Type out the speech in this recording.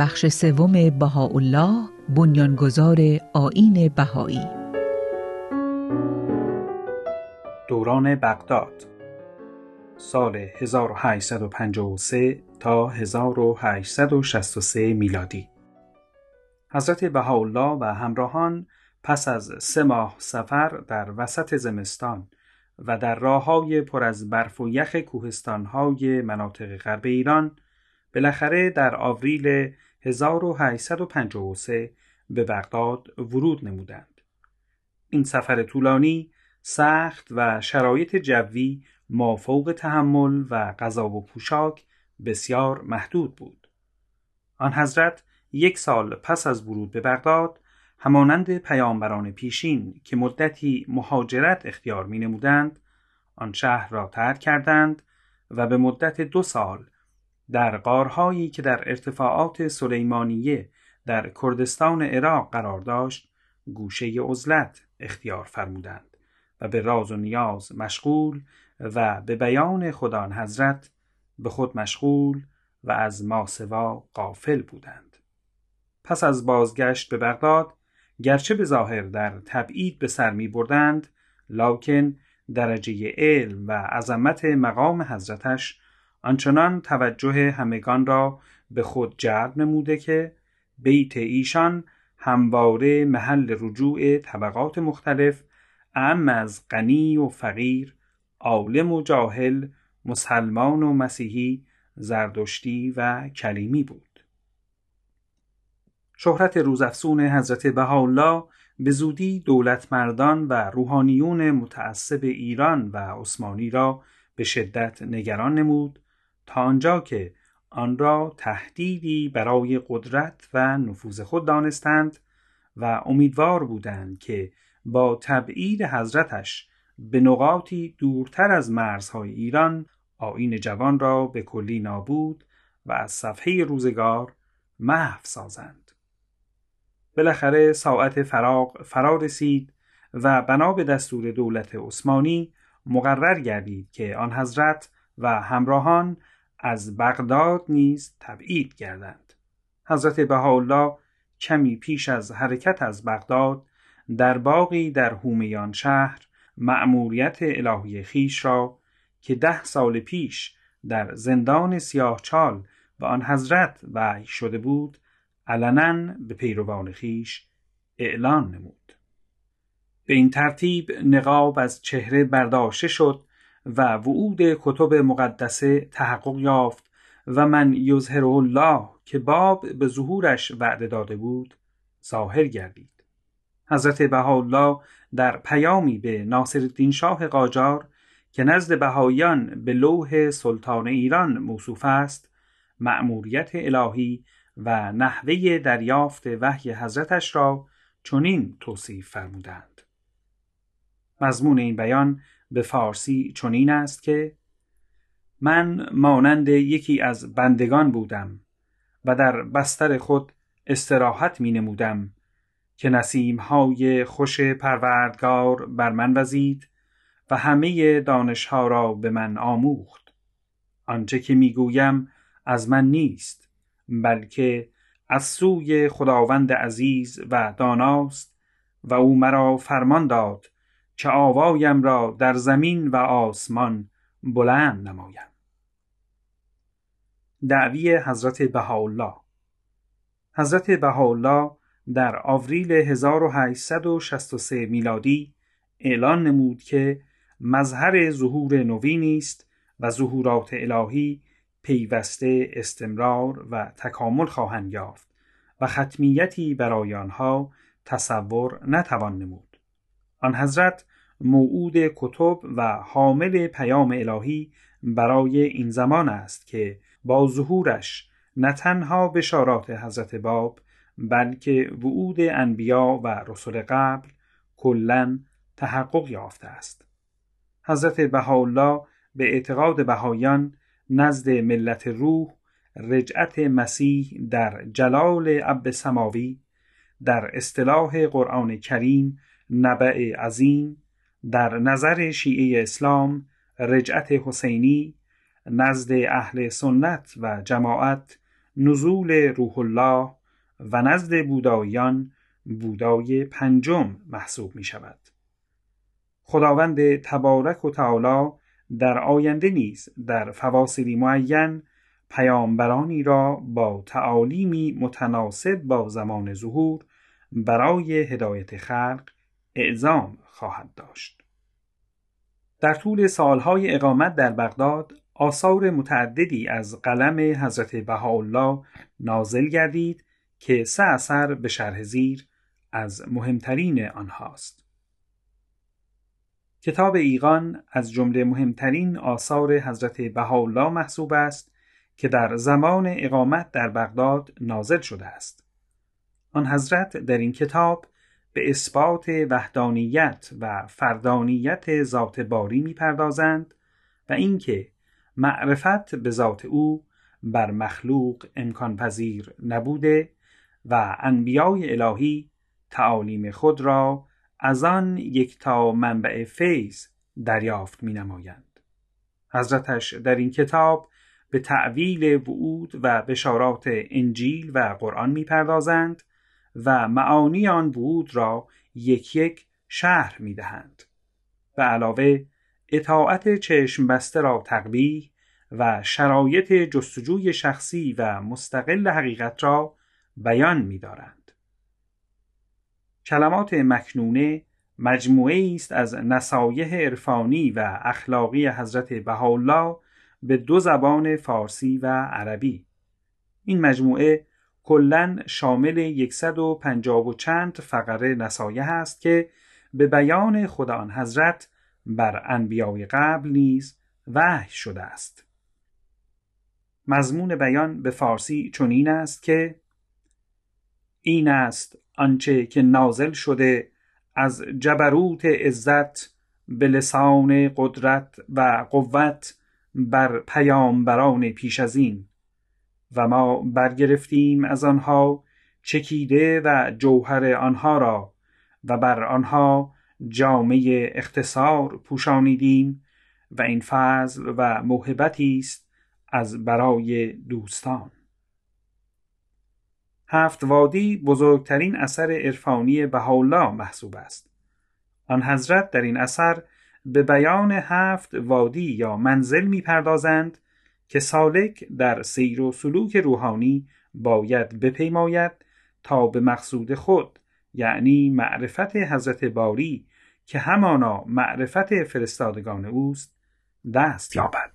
بخش سوم بهاءالله بنیانگذار آین بهایی. دوران بغداد سال 1853 تا 1863 میلادی. حضرت بهاءالله و همراهان پس از سه ماه سفر در وسط زمستان و در راههای پر از برف و یخ کوهستانهای مناطق غرب ایران بالاخره در آوریل 1853 به بغداد ورود نمودند. این سفر طولانی سخت و شرایط جوی مافوق تحمل و غذا و پوشاک بسیار محدود بود. آن حضرت یک سال پس از ورود به بغداد همانند پیامبران پیشین که مدتی مهاجرت اختیار می نمودند آن شهر را ترک کردند و به مدت دو سال در قارهایی که در ارتفاعات سلیمانیه در کردستان عراق قرار داشت گوشه عزلت اختیار فرمودند و به راز و نیاز مشغول و به بیان خدان حضرت به خود مشغول و از ماسوا قافل بودند. پس از بازگشت به بغداد گرچه به ظاهر در تبعید به سر می بردند لکن درجه علم و عظمت مقام حضرتش آنچنان توجه همگان را به خود جلب نموده که بیت ایشان همواره محل رجوع طبقات مختلف اعم از غنی و فقیر عالم و جاهل مسلمان و مسیحی زردشتی و کلیمی بود. شهرت روزافزون حضرت بهاءالله به زودی دولتمردان و روحانیون متعصب ایران و عثمانی را به شدت نگران نمود تا آنجا که آن را تهدیدی برای قدرت و نفوذ خود دانستند و امیدوار بودند که با تبعید حضرتش به نقاطی دورتر از مرزهای ایران آین جوان را به کلی نابود و از صفحه روزگار محو سازند. بالاخره ساعت فراغ فرا رسید و بنا به دستور دولت عثمانی مقرر گردید که آن حضرت و همراهان از بغداد نیز تبعید گردند. حضرت بهاءالله کمی پیش از حرکت از بغداد در باقی در هومیان شهر مأموریت الهی خیش را که ده سال پیش در زندان سیاهچال و آن حضرت وحی شده بود علنا به پیروان خیش اعلان نمود. به این ترتیب نقاب از چهره برداشته شد و وعود کتب مقدسه تحقق یافت و من یظهر الله که باب به ظهورش وعده داده بود ظاهر گردید. حضرت بهاءالله در پیامی به ناصرالدین شاه قاجار که نزد بهاییان به لوح سلطان ایران موصوف است مأموریت الهی و نحوه دریافت وحی حضرتش را چنین توصیف فرمودند. مضمون این بیان به فارسی چنین است که من مانند یکی از بندگان بودم و در بستر خود استراحت می نمودم که نسیم های خوش پروردگار بر من وزید و همه دانشها را به من آموخت. آنچه که می گویم از من نیست بلکه از سوی خداوند عزیز و داناست و او مرا فرمان داد که آوایم را در زمین و آسمان بلند نمایم. دعوی حضرت بهاءالله. حضرت بهاءالله در آوریل 1863 میلادی اعلان نمود که مظهر ظهور نوینی است و ظهورات الهی پیوسته استمرار و تکامل خواهند یافت و ختمیتی برای آنها تصور نتوان نمود. آن حضرت موعود کتب و حامل پیام الهی برای این زمان است که با ظهورش نه تنها بشارات حضرت باب بلکه وعود انبیا و رسول قبل کلا تحقق یافته است. حضرت بهاءالله به اعتقاد بهایان نزد ملت روح رجعت مسیح در جلال اب سماوی در اصطلاح قرآن کریم نبع عظیم در نظر شیعه اسلام رجعت حسینی نزد اهل سنت و جماعت نزول روح الله و نزد بودایان بودای پنجم محسوب می شود. خداوند تبارک و تعالی در آینده نیز در فواصلی معین پیامبرانی را با تعالیمی متناسب با زمان ظهور برای هدایت خلق اعزام خواهد داشت. در طول سالهای اقامت در بغداد آثار متعددی از قلم حضرت بهاءالله نازل گردید که سه اثر به شرح زیر از مهمترین آنهاست. کتاب ایقان از جمله مهمترین آثار حضرت بهاءالله محسوب است که در زمان اقامت در بغداد نازل شده است. آن حضرت در این کتاب به اثبات وحدانیت و فردانیت ذات باری می‌پردازند و اینکه معرفت به ذات او بر مخلوق امکان پذیر نبوده و انبیای الهی تعالیم خود را از آن یک تا منبع فیض دریافت می نمایند. حضرتش در این کتاب به تعویل وعود و بشارات انجیل و قرآن می پردازند و معانی آن وعود را یک یک شهر می دهند. به علاوه اطاعت چشم بسته را تقبیح و شرایط جستجوی شخصی و مستقل حقیقت را بیان می دارند. کلمات مکنونه مجموعه است از نصایح عرفانی و اخلاقی حضرت بهاءالله به دو زبان فارسی و عربی این مجموعه کلا شامل 150 و چند فقره نصایح است که به بیان خدا آن حضرت بر انبیای قبل نیز وحی شده است. مضمون بیان به فارسی چنین است که این است آنچه که نازل شده از جبروت عزت به لسان قدرت و قوت بر پیامبران پیش از این. و ما برگرفتیم از آنها چکیده و جوهر آنها را و بر آنها جامعه اختصار پوشانیدیم و این فضل و موهبتی است از برای دوستان. هفت وادی بزرگترین اثر عرفانی بهاءالله محسوب است. آن حضرت در این اثر به بیان هفت وادی یا منزل می‌پردازند که سالک در سیر و سلوک روحانی باید بپیماید تا به مقصود خود یعنی معرفت حضرت باری که همانا معرفت فرستادگان اوست دست یابد.